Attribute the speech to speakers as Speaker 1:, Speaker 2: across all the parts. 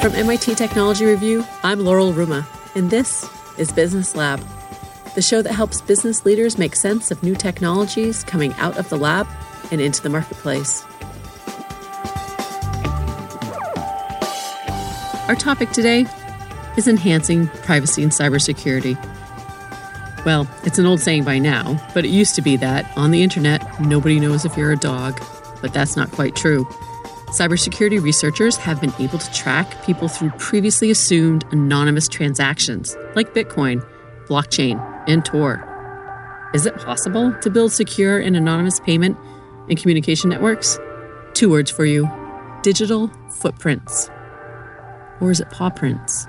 Speaker 1: From MIT Technology Review, I'm Laurel Ruma, and this is Business Lab, the show that helps business leaders make sense of new technologies coming out of the lab and into the marketplace. Our topic today is enhancing privacy and cybersecurity. Well, it's an old saying by now, but it used to be that on the internet, nobody knows if you're a dog, but that's not quite true. Cybersecurity researchers have been able to track people through previously assumed anonymous transactions like Bitcoin, blockchain, and Tor. Is it possible to build secure and anonymous payment and communication networks? Two words for you digital footprints. Or is it paw prints?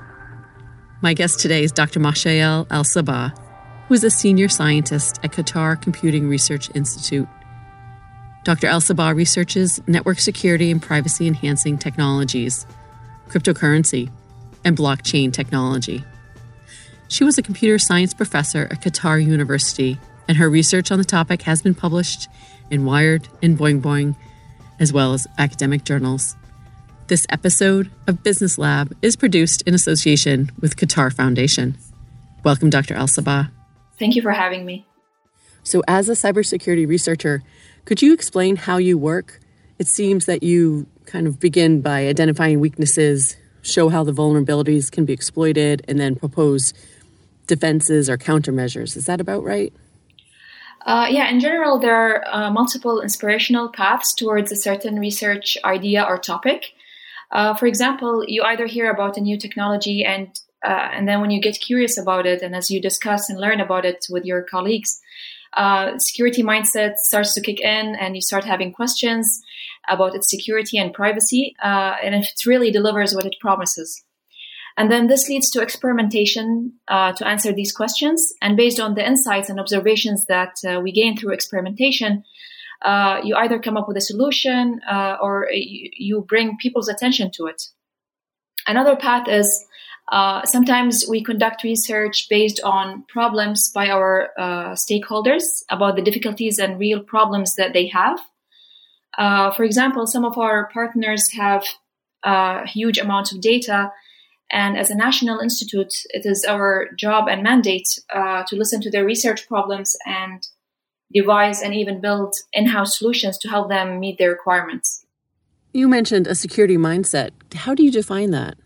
Speaker 1: My guest today is Dr. Mashael Al Sabah, who is a senior scientist at Qatar Computing Research Institute. Dr. Al Sabah researches network security and privacy enhancing technologies, cryptocurrency, and blockchain technology. She was a computer science professor at Qatar University, and her research on the topic has been published in Wired and Boing Boing, as well as academic journals. This episode of Business Lab is produced in association with Qatar Foundation. Welcome, Dr. Al Sabah.
Speaker 2: Thank you for having me.
Speaker 1: So, as a cybersecurity researcher, could you explain how you work? It seems that you kind of begin by identifying weaknesses, show how the vulnerabilities can be exploited, and then propose defenses or countermeasures. Is that about right?
Speaker 2: Uh, yeah, in general, there are uh, multiple inspirational paths towards a certain research idea or topic. Uh, for example, you either hear about a new technology and uh, and then when you get curious about it, and as you discuss and learn about it with your colleagues, uh, security mindset starts to kick in and you start having questions about its security and privacy uh, and if it really delivers what it promises. And then this leads to experimentation uh, to answer these questions. And based on the insights and observations that uh, we gain through experimentation, uh, you either come up with a solution uh, or you, you bring people's attention to it. Another path is uh, sometimes we conduct research based on problems by our uh, stakeholders about the difficulties and real problems that they have. Uh, for example, some of our partners have uh, huge amounts of data, and as a national institute, it is our job and mandate uh, to listen to their research problems and devise and even build in house solutions to help them meet their requirements.
Speaker 1: You mentioned a security mindset. How do you define that?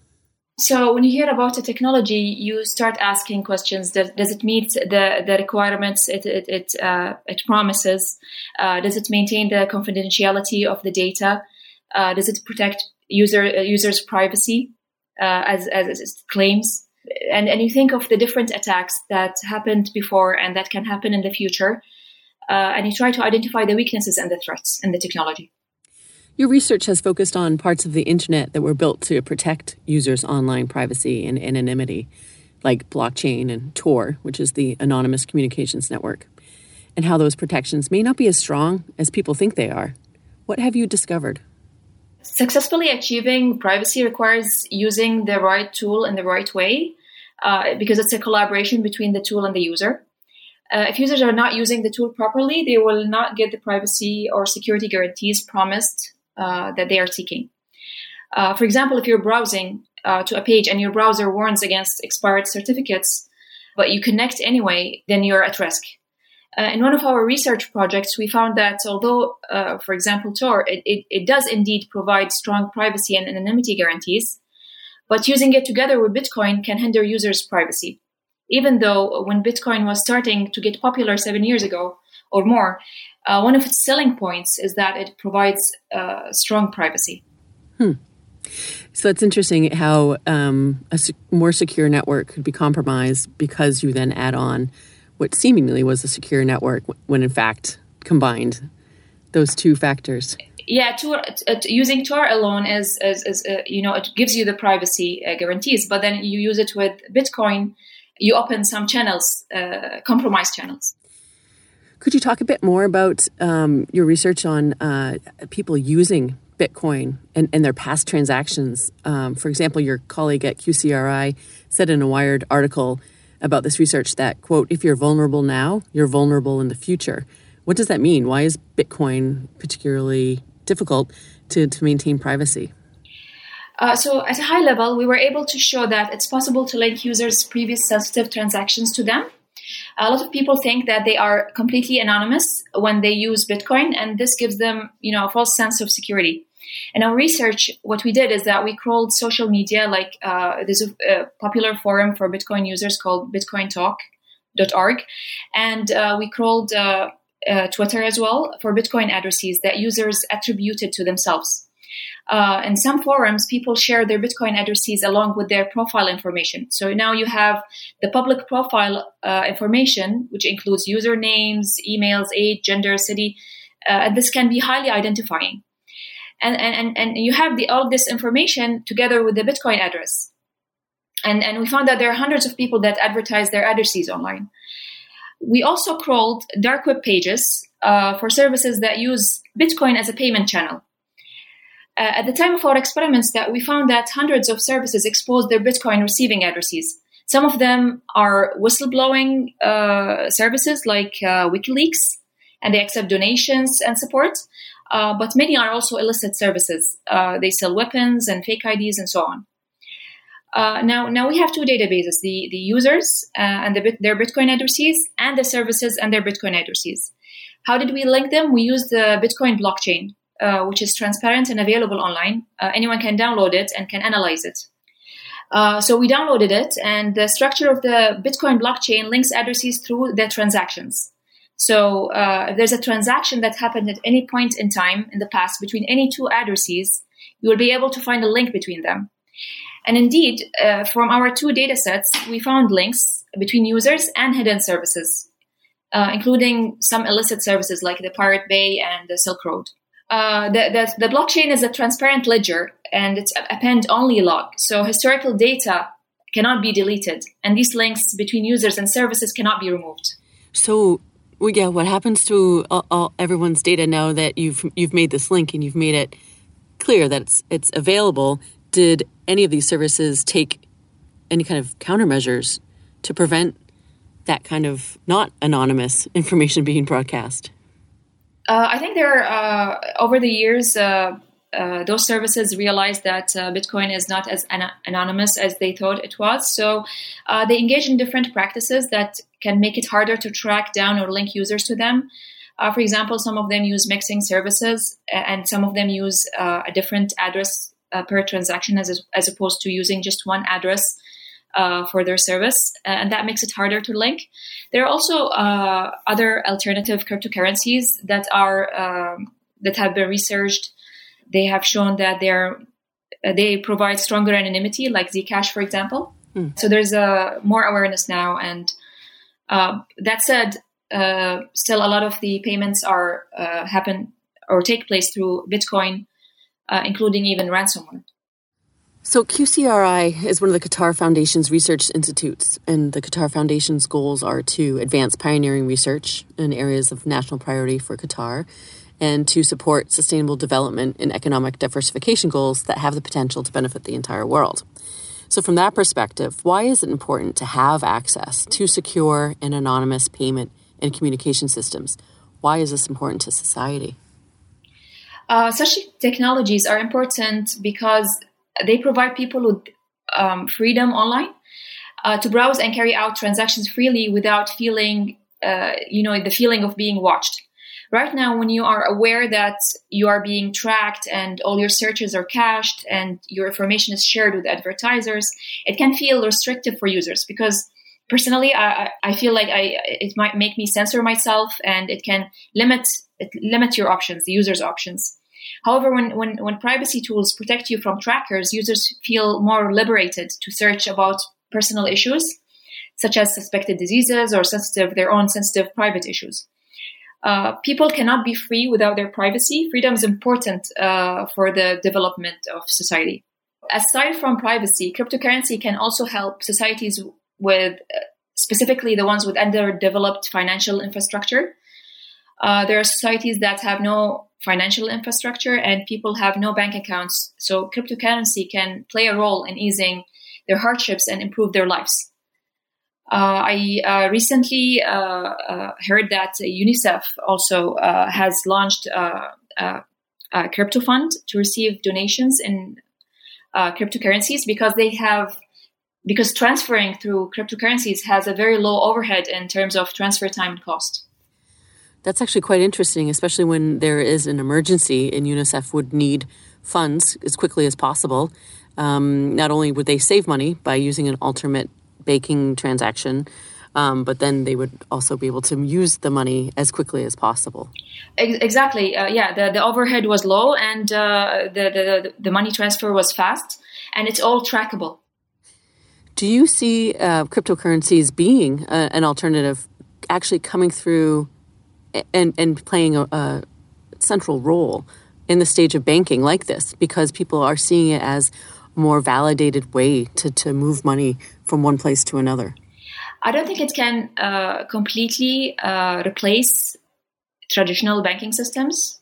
Speaker 2: So when you hear about a technology, you start asking questions. Does, does it meet the, the requirements it it it, uh, it promises? Uh, does it maintain the confidentiality of the data? Uh, does it protect user uh, users' privacy uh, as as it claims? And and you think of the different attacks that happened before and that can happen in the future, uh, and you try to identify the weaknesses and the threats in the technology.
Speaker 1: Your research has focused on parts of the internet that were built to protect users' online privacy and anonymity, like blockchain and Tor, which is the Anonymous Communications Network, and how those protections may not be as strong as people think they are. What have you discovered?
Speaker 2: Successfully achieving privacy requires using the right tool in the right way uh, because it's a collaboration between the tool and the user. Uh, if users are not using the tool properly, they will not get the privacy or security guarantees promised uh, that they are seeking. Uh, for example, if you're browsing uh, to a page and your browser warns against expired certificates, but you connect anyway, then you're at risk. Uh, in one of our research projects, we found that although, uh, for example, Tor, it, it, it, does indeed provide strong privacy and anonymity guarantees, but using it together with Bitcoin can hinder users' privacy. Even though when Bitcoin was starting to get popular seven years ago or more, uh, one of its selling points is that it provides uh, strong privacy.
Speaker 1: Hmm. So it's interesting how um, a more secure network could be compromised because you then add on what seemingly was a secure network when in fact combined those two factors.
Speaker 2: Yeah, uh, using Tor alone is, is, is uh, you know, it gives you the privacy uh, guarantees, but then you use it with Bitcoin, you open some channels, uh, compromised channels.
Speaker 1: Could you talk a bit more about um, your research on uh, people using Bitcoin and, and their past transactions? Um, for example, your colleague at QCRI said in a Wired article about this research that, quote, if you're vulnerable now, you're vulnerable in the future. What does that mean? Why is Bitcoin particularly difficult to, to maintain privacy?
Speaker 2: Uh, so, at a high level, we were able to show that it's possible to link users' previous sensitive transactions to them. A lot of people think that they are completely anonymous when they use Bitcoin, and this gives them, you know, a false sense of security. In our research, what we did is that we crawled social media, like uh, there's a, a, popular forum for Bitcoin users called BitcoinTalk.org, and uh, we crawled uh, uh, Twitter as well for Bitcoin addresses that users attributed to themselves. Uh, in some forums, people share their Bitcoin addresses along with their profile information. So now you have the public profile uh, information, which includes usernames, emails, age, gender, city. Uh, this can be highly identifying. And, and, and you have the, all this information together with the Bitcoin address. And, and we found that there are hundreds of people that advertise their addresses online. We also crawled dark web pages uh, for services that use Bitcoin as a payment channel. Uh, at the time of our experiments, that we found that hundreds of services exposed their Bitcoin receiving addresses. Some of them are whistleblowing uh, services like uh, WikiLeaks, and they accept donations and support. Uh, but many are also illicit services. Uh, they sell weapons and fake IDs and so on. Uh, now, now we have two databases: the the users and the, their Bitcoin addresses, and the services and their Bitcoin addresses. How did we link them? We used the Bitcoin blockchain uh, which is transparent and available online. Uh, anyone can download it and can analyze it. Uh, so we downloaded it, and the structure of the Bitcoin blockchain links addresses through the transactions. So uh, if there's a transaction that happened at any point in time in the past between any two addresses, you will be able to find a link between them. And indeed, uh, from our two data sets, we found links between users and hidden services, including some illicit services like the Pirate Bay and the Silk Road. Uh, the, the, the, blockchain is a transparent ledger and it's append only log. So historical data cannot be deleted, and these links between users and services cannot be removed.
Speaker 1: So, well, yeah, what happens to all, all, everyone's data now that you've you've made this link and you've made it clear that it's it's available? Did any of these services take any kind of countermeasures to prevent that kind of not anonymous information being broadcast?
Speaker 2: Uh, I think there are, uh, over the years, uh, uh those services realized that uh, Bitcoin is not as an- anonymous as they thought it was. So uh, they engage in different practices that can make it harder to track down or link users to them. for example, some of them use mixing services, and some of them use a different address per transaction as, as opposed to using just one address uh, for their service, and that makes it harder to link. There are also uh, other alternative cryptocurrencies that are um, that have been researched. They have shown that they're uh, they provide stronger anonymity, like Zcash, for example. Mm. So there's a more awareness now, and uh, that said, uh, still a lot of the payments are uh, happen or take place through Bitcoin, including even ransomware.
Speaker 1: So, QCRI is one of the Qatar Foundation's research institutes, and the Qatar Foundation's goals are to advance pioneering research in areas of national priority for Qatar and to support sustainable development and economic diversification goals that have the potential to benefit the entire world. So, from that perspective, why is it important to have access to secure and anonymous payment and communication systems? Why is this important to society?
Speaker 2: Uh, such technologies are important because they provide people with um, freedom online uh, to browse and carry out transactions freely without feeling, uh, you know, the feeling of being watched. Right now, when you are aware that you are being tracked and all your searches are cached and your information is shared with advertisers, it can feel restrictive for users because personally, I, I feel like I, it might make me censor myself and it can limit, it limit your options, the user's options. However, when, when, when privacy tools protect you from trackers, users feel more liberated to search about personal issues, such as suspected diseases or sensitive, their own sensitive private issues. Uh, people cannot be free without their privacy. Freedom is important uh, for the development of society. Aside from privacy, cryptocurrency can also help societies with, uh, specifically the ones with underdeveloped financial infrastructure. Uh, there are societies that have no financial infrastructure and people have no bank accounts. So cryptocurrency can play a role in easing their hardships and improve their lives. Uh, I uh, recently uh, uh heard that UNICEF also uh, has launched uh, a crypto fund to receive donations in cryptocurrencies because they have because transferring through cryptocurrencies has a very low overhead in terms of transfer time and cost.
Speaker 1: That's actually quite interesting, especially when there is an emergency and UNICEF would need funds as quickly as possible. Um, not only would they save money by using an alternate banking transaction, um, but then they would also be able to use the money as quickly as possible.
Speaker 2: Exactly. Uh, yeah, the, the overhead was low and uh, the, the, the money transfer was fast, and it's all trackable.
Speaker 1: Do you see uh, cryptocurrencies being a, uh, an alternative actually coming through and, and playing a, a central role in the stage of banking like this because people are seeing it as a more validated way to, to move money from one place to another?
Speaker 2: I don't think it can uh, completely uh, replace traditional banking systems,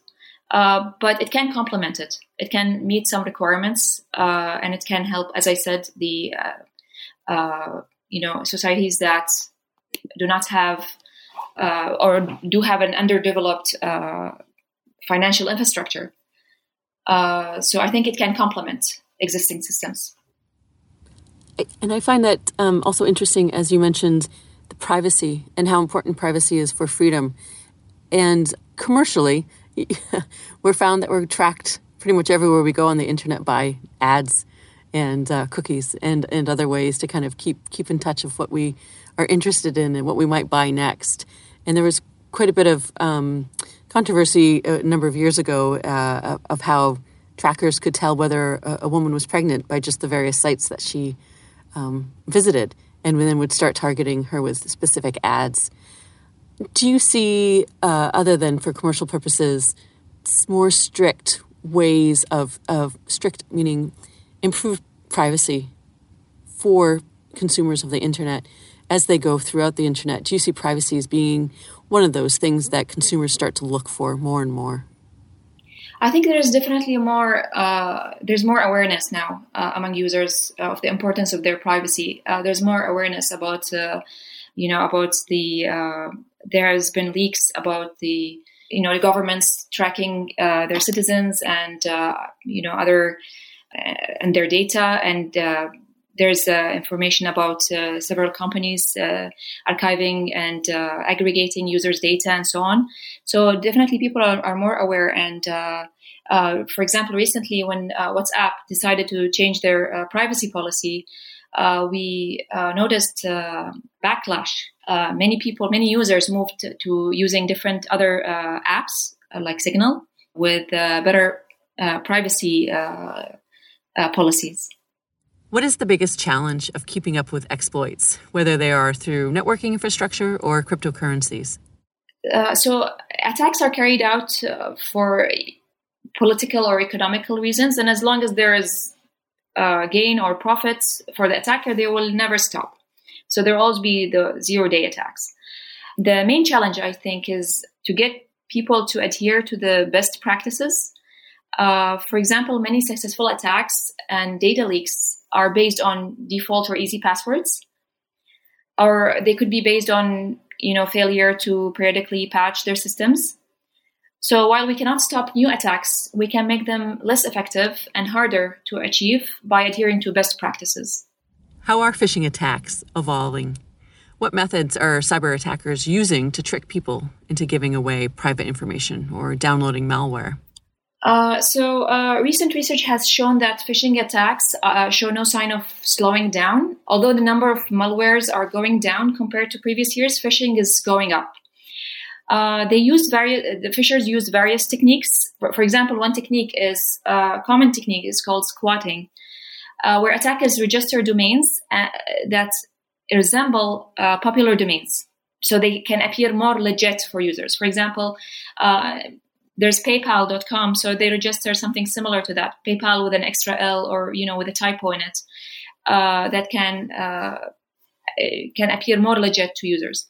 Speaker 2: uh, but it can complement it. It can meet some requirements, uh, and it can help, as I said, the uh, uh, you know societies that do not have or do have an underdeveloped financial infrastructure. so I think it can complement existing systems.
Speaker 1: And I find that um, also interesting, as you mentioned, the privacy and how important privacy is for freedom. And commercially, we're found that we're tracked pretty much everywhere we go on the internet by ads and uh, cookies and, and other ways to kind of keep keep in touch of what we are interested in and what we might buy next. And there was quite a bit of um, controversy a number of years ago uh, of how trackers could tell whether a, woman was pregnant by just the various sites that she um, visited, and then would start targeting her with specific ads. Do you see, uh, other than for commercial purposes, more strict ways of, of strict meaning improved privacy for consumers of the internet as they go throughout the internet? Do you see privacy as being one of those things that consumers start to look for more and more?
Speaker 2: I think there's definitely more uh, there's more awareness now uh, among users of the importance of their privacy. Uh, there's more awareness about uh, you know about the uh, there has been leaks about the you know the governments tracking uh, their citizens and you know other and their data and there's uh, information about uh, several companies uh, archiving and uh, aggregating users' data and so on. So definitely, people are, are more aware. And uh, uh, for example, recently when WhatsApp decided to change their privacy policy, we noticed backlash. many people, many users moved to, to using different other apps like Signal with better privacy policies.
Speaker 1: What is the biggest challenge of keeping up with exploits, whether they are through networking infrastructure or cryptocurrencies?
Speaker 2: Uh, so, attacks are carried out uh, for political or economical reasons, and as long as there is uh, gain or profits for the attacker, they will never stop. So, there will always be the zero day attacks. The main challenge, I think, is to get people to adhere to the best practices. Uh, for example, many successful attacks and data leaks are based on default or easy passwords, or they could be based on you know failure to periodically patch their systems. So while we cannot stop new attacks, we can make them less effective and harder to achieve by adhering to best practices.
Speaker 1: How are phishing attacks evolving? What methods are cyber attackers using to trick people into giving away private information or downloading malware?
Speaker 2: Uh, so, uh, recent research has shown that phishing attacks uh, show no sign of slowing down. Although the number of malwares are going down compared to previous years, phishing is going up. Uh, they use various. The phishers use various techniques. For, example, one technique is a uh, common technique is called squatting, where attackers register domains that resemble popular domains so they can appear more legit for users. For example, uh, there's paypal.com so they register something similar to that paypal with an extra l or you know with a typo in it uh, that can uh, can appear more legit to users.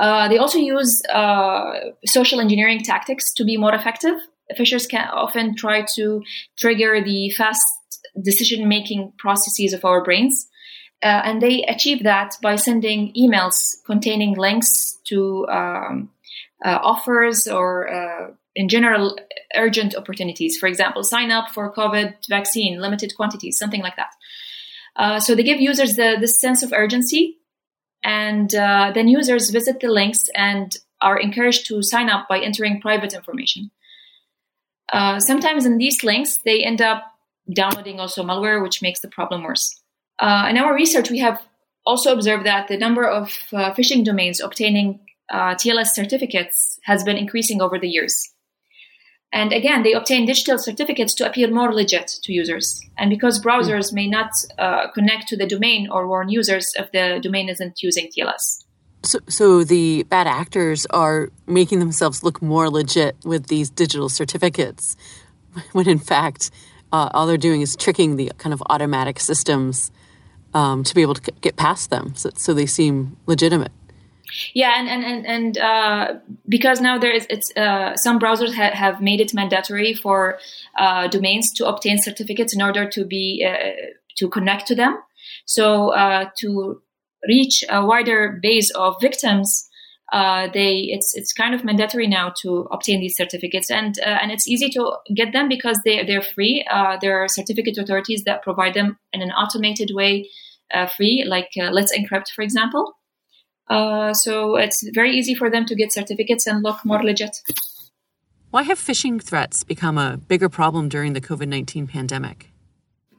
Speaker 2: Uh, they also use uh, social engineering tactics to be more effective. Phishers can often try to trigger the fast decision making processes of our brains uh, and they achieve that by sending emails containing links to um, offers or uh, in general urgent opportunities. For example, sign up for COVID vaccine, limited quantities, something like that. Uh, so they give users the this sense of urgency, and uh, then users visit the links and are encouraged to sign up by entering private information. Uh, sometimes in these links, they end up downloading also malware, which makes the problem worse. Uh, in our research, we have also observed that the number of uh, phishing domains obtaining uh, TLS certificates has been increasing over the years. And again, they obtain digital certificates to appear more legit to users. And because browsers may not uh, connect to the domain or warn users if the domain isn't using TLS.
Speaker 1: So, so the bad actors are making themselves look more legit with these digital certificates, when in fact, uh, all they're doing is tricking the kind of automatic systems um, to be able to get past them, so, so they seem legitimate.
Speaker 2: Yeah, and and and, and uh, because now there is it's uh, some browsers ha- have made it mandatory for uh, domains to obtain certificates in order to be uh, to connect to them. So uh, to reach a wider base of victims, uh, they it's it's kind of mandatory now to obtain these certificates, and and it's easy to get them because they they're free. there are certificate authorities that provide them in an automated way, free, like Let's Encrypt, for example. Uh, so it's very easy for them to get certificates and look more legit.
Speaker 1: Why have phishing threats become a bigger problem during the COVID 19 pandemic?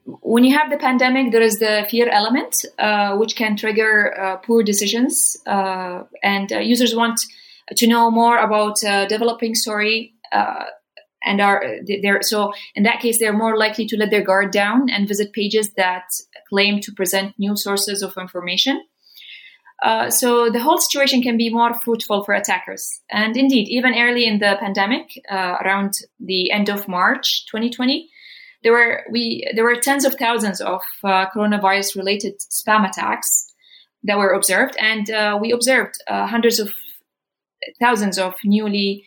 Speaker 2: When you have the pandemic, there is the fear element, uh, which can trigger uh, poor decisions. Uh, and uh, users want to know more about developing story and are they're so in that case they're more likely to let their guard down and visit pages that claim to present new sources of information uh, so the whole situation can be more fruitful for attackers. And indeed, even early in the pandemic, uh, around the end of March 2020, there were we there were tens of thousands of uh, coronavirus related spam attacks that were observed, and uh, we observed uh, hundreds of thousands of newly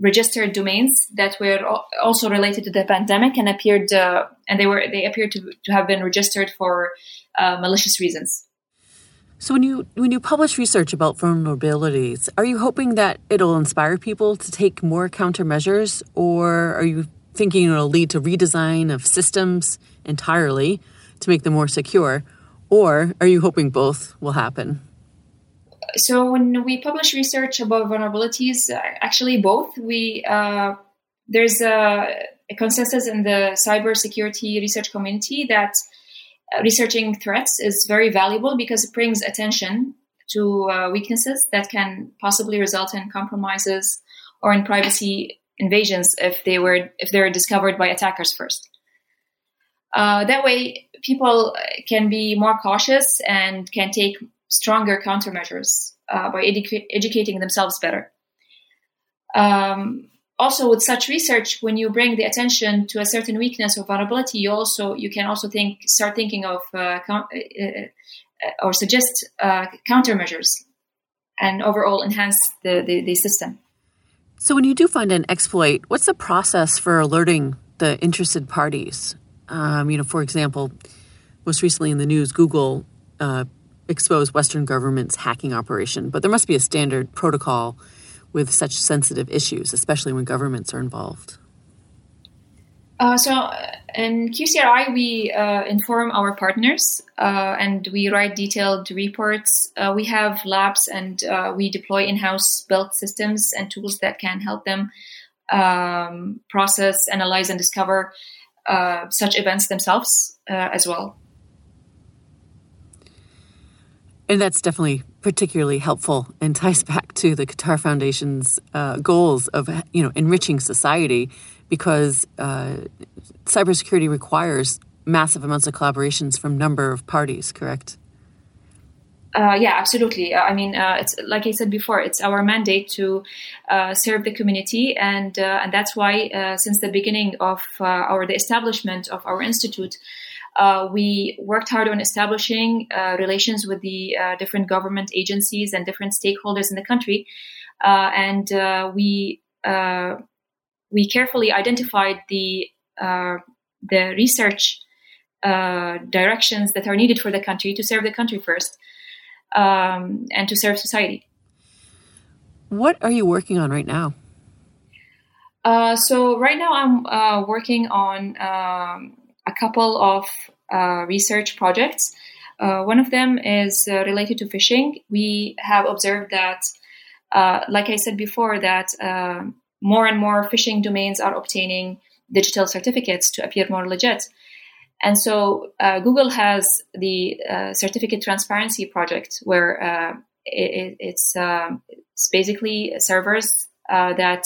Speaker 2: registered domains that were also related to the pandemic and appeared and they were they appeared to, to have been registered for malicious reasons.
Speaker 1: So when you when you publish research about vulnerabilities, are you hoping that it'll inspire people to take more countermeasures, or are you thinking it'll lead to redesign of systems entirely to make them more secure, or are you hoping both will happen?
Speaker 2: So when we publish research about vulnerabilities, uh, actually both. We uh, there's a, a consensus in the cybersecurity research community that researching threats is very valuable because it brings attention to uh, weaknesses that can possibly result in compromises or in privacy invasions if they were if they're discovered by attackers first. Uh, that way, people can be more cautious and can take stronger countermeasures uh, by edu- educating themselves better. Um, also with such research when you bring the attention to a certain weakness or vulnerability you also you can also think start thinking of uh, uh, uh, or suggest uh, countermeasures and overall enhance the, the, the system.
Speaker 1: So when you do find an exploit what's the process for alerting the interested parties? Um, you know for example most recently in the news google uh, exposed western government's hacking operation but there must be a standard protocol with such sensitive issues, especially when governments are involved?
Speaker 2: Uh, so uh, in QCRI, we uh, inform our partners uh, and we write detailed reports. Uh, we have labs and uh, we deploy in house built systems and tools that can help them um, process, analyze, and discover such events themselves as well.
Speaker 1: And that's definitely particularly helpful and ties back to the Qatar Foundation's uh, goals of you know enriching society, because uh, cybersecurity requires massive amounts of collaborations from number of parties. Correct?
Speaker 2: Uh, yeah, absolutely. Uh, I mean, uh, it's like I said before, it's our mandate to uh, serve the community, and and that's why since the beginning of our the establishment of our institute uh, we worked hard on establishing uh, relations with the uh, different government agencies and different stakeholders in the country, uh, and uh, we uh, we carefully identified the the research directions that are needed for the country to serve the country first, um, and to serve society.
Speaker 1: What are you working on right now?
Speaker 2: Uh, so right now I'm uh, working on um, a couple of uh, research projects. Uh, one of them is uh, related to phishing. We have observed that, uh, like I said before, that more and more phishing domains are obtaining digital certificates to appear more legit. And so Google has the Certificate Transparency Project, where it, it's, um, it's basically servers that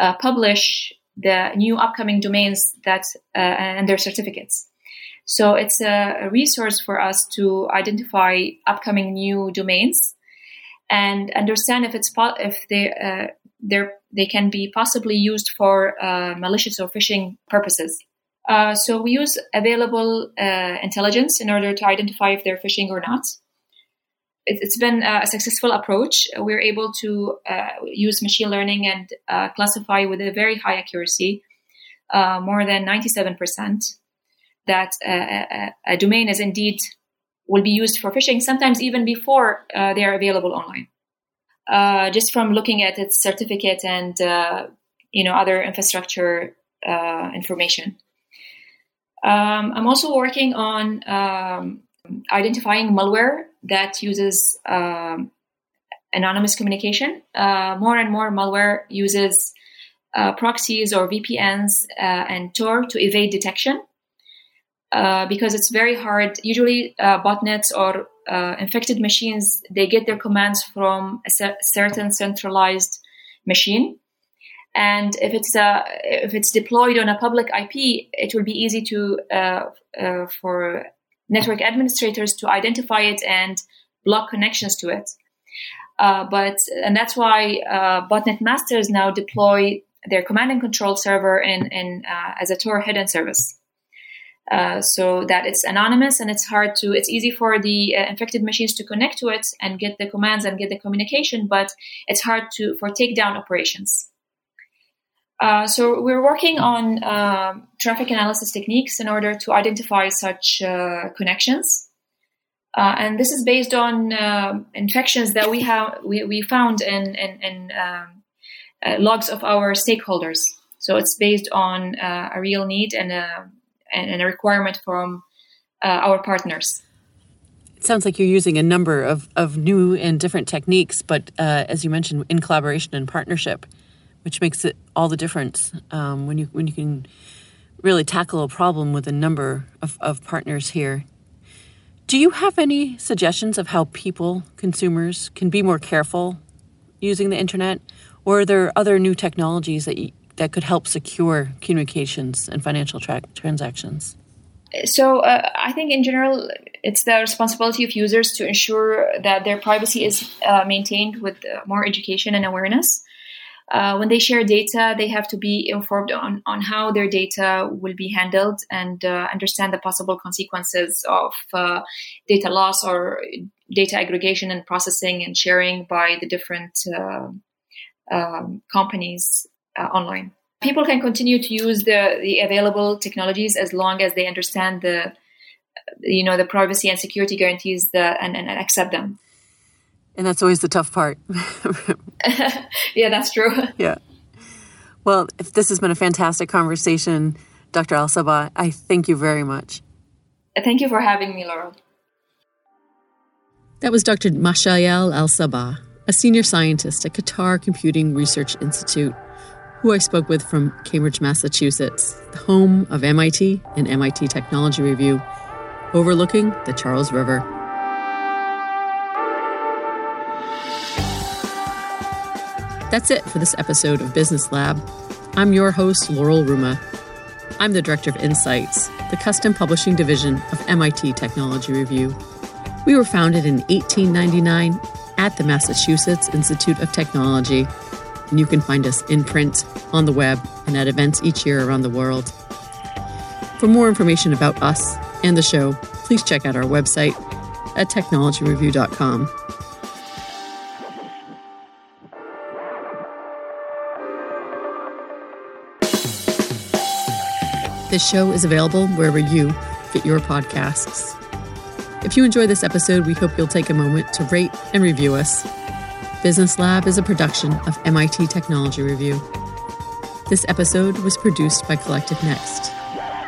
Speaker 2: uh, publish the new upcoming domains that uh, and their certificates. So it's a, resource for us to identify upcoming new domains and understand if it's if they uh, they can be possibly used for uh, malicious or phishing purposes. Uh, so we use available uh, intelligence in order to identify if they're phishing or not it's been a successful approach. We're able to uh, use machine learning and uh, classify with a very high accuracy, uh, more than 97%, that a, a, domain is indeed will be used for phishing, sometimes even before uh, they are available online. Uh, just from looking at its certificate and uh, you know other infrastructure information. Um, I'm also working on um, identifying malware that uses um, anonymous communication. Uh, more and more malware uses uh, proxies or VPNs uh, and Tor to evade detection uh, because it's very hard. Usually, uh, botnets or uh, infected machines they get their commands from a certain centralized machine. And if it's if it's deployed on a public IP, it will be easy to for network administrators to identify it and block connections to it. Uh, but and that's why uh, botnet masters now deploy their command and control server in, in uh, as a Tor hidden service. Uh, so that it's anonymous and it's hard to it's easy for the uh, infected machines to connect to it and get the commands and get the communication but it's hard to for takedown operations uh, so we're working on uh, traffic analysis techniques in order to identify such uh, connections. Uh, and this is based on uh, infections that we have we, we found in, in, in um, logs of our stakeholders. So it's based on a real need and a, and a requirement from our partners.
Speaker 1: It sounds like you're using a number of, of new and different techniques, but as you mentioned, in collaboration and partnership which makes it all the difference um, when you when you can really tackle a problem with a number of, of partners here. Do you have any suggestions of how people, consumers, can be more careful using the internet, or are there other new technologies that you, that could help secure communications and financial tra- transactions?
Speaker 2: So uh, I think in general, it's the responsibility of users to ensure that their privacy is uh, maintained with uh, more education and awareness uh, when they share data, they have to be informed on, on how their data will be handled and uh, understand the possible consequences of uh, data loss or data aggregation and processing and sharing by the different uh, um, companies uh, online. People can continue to use the, the available technologies as long as they understand the you know the privacy and security guarantees that, and, and accept them.
Speaker 1: And that's always the tough part.
Speaker 2: yeah, that's true.
Speaker 1: Yeah. Well, if this has been a fantastic conversation, Dr. Al Sabah, I thank you very much.
Speaker 2: Thank you for having me, Laurel.
Speaker 1: That was Dr. Mashael Al Sabah, a senior scientist at Qatar Computing Research Institute, who I spoke with from Cambridge, Massachusetts, the home of MIT and MIT Technology Review, overlooking the Charles River. That's it for this episode of Business Lab. I'm your host, Laurel Ruma. I'm the Director of Insights, the custom publishing division of MIT Technology Review. We were founded in 1899 at the Massachusetts Institute of Technology, and you can find us in print, on the web, and at events each year around the world. For more information about us and the show, please check out our website at technologyreview.com. This show is available wherever you get your podcasts. If you enjoy this episode, we hope you'll take a moment to rate and review us. Business Lab is a production of MIT Technology Review. This episode was produced by Collective Next.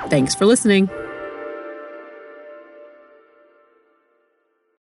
Speaker 1: Thanks for listening.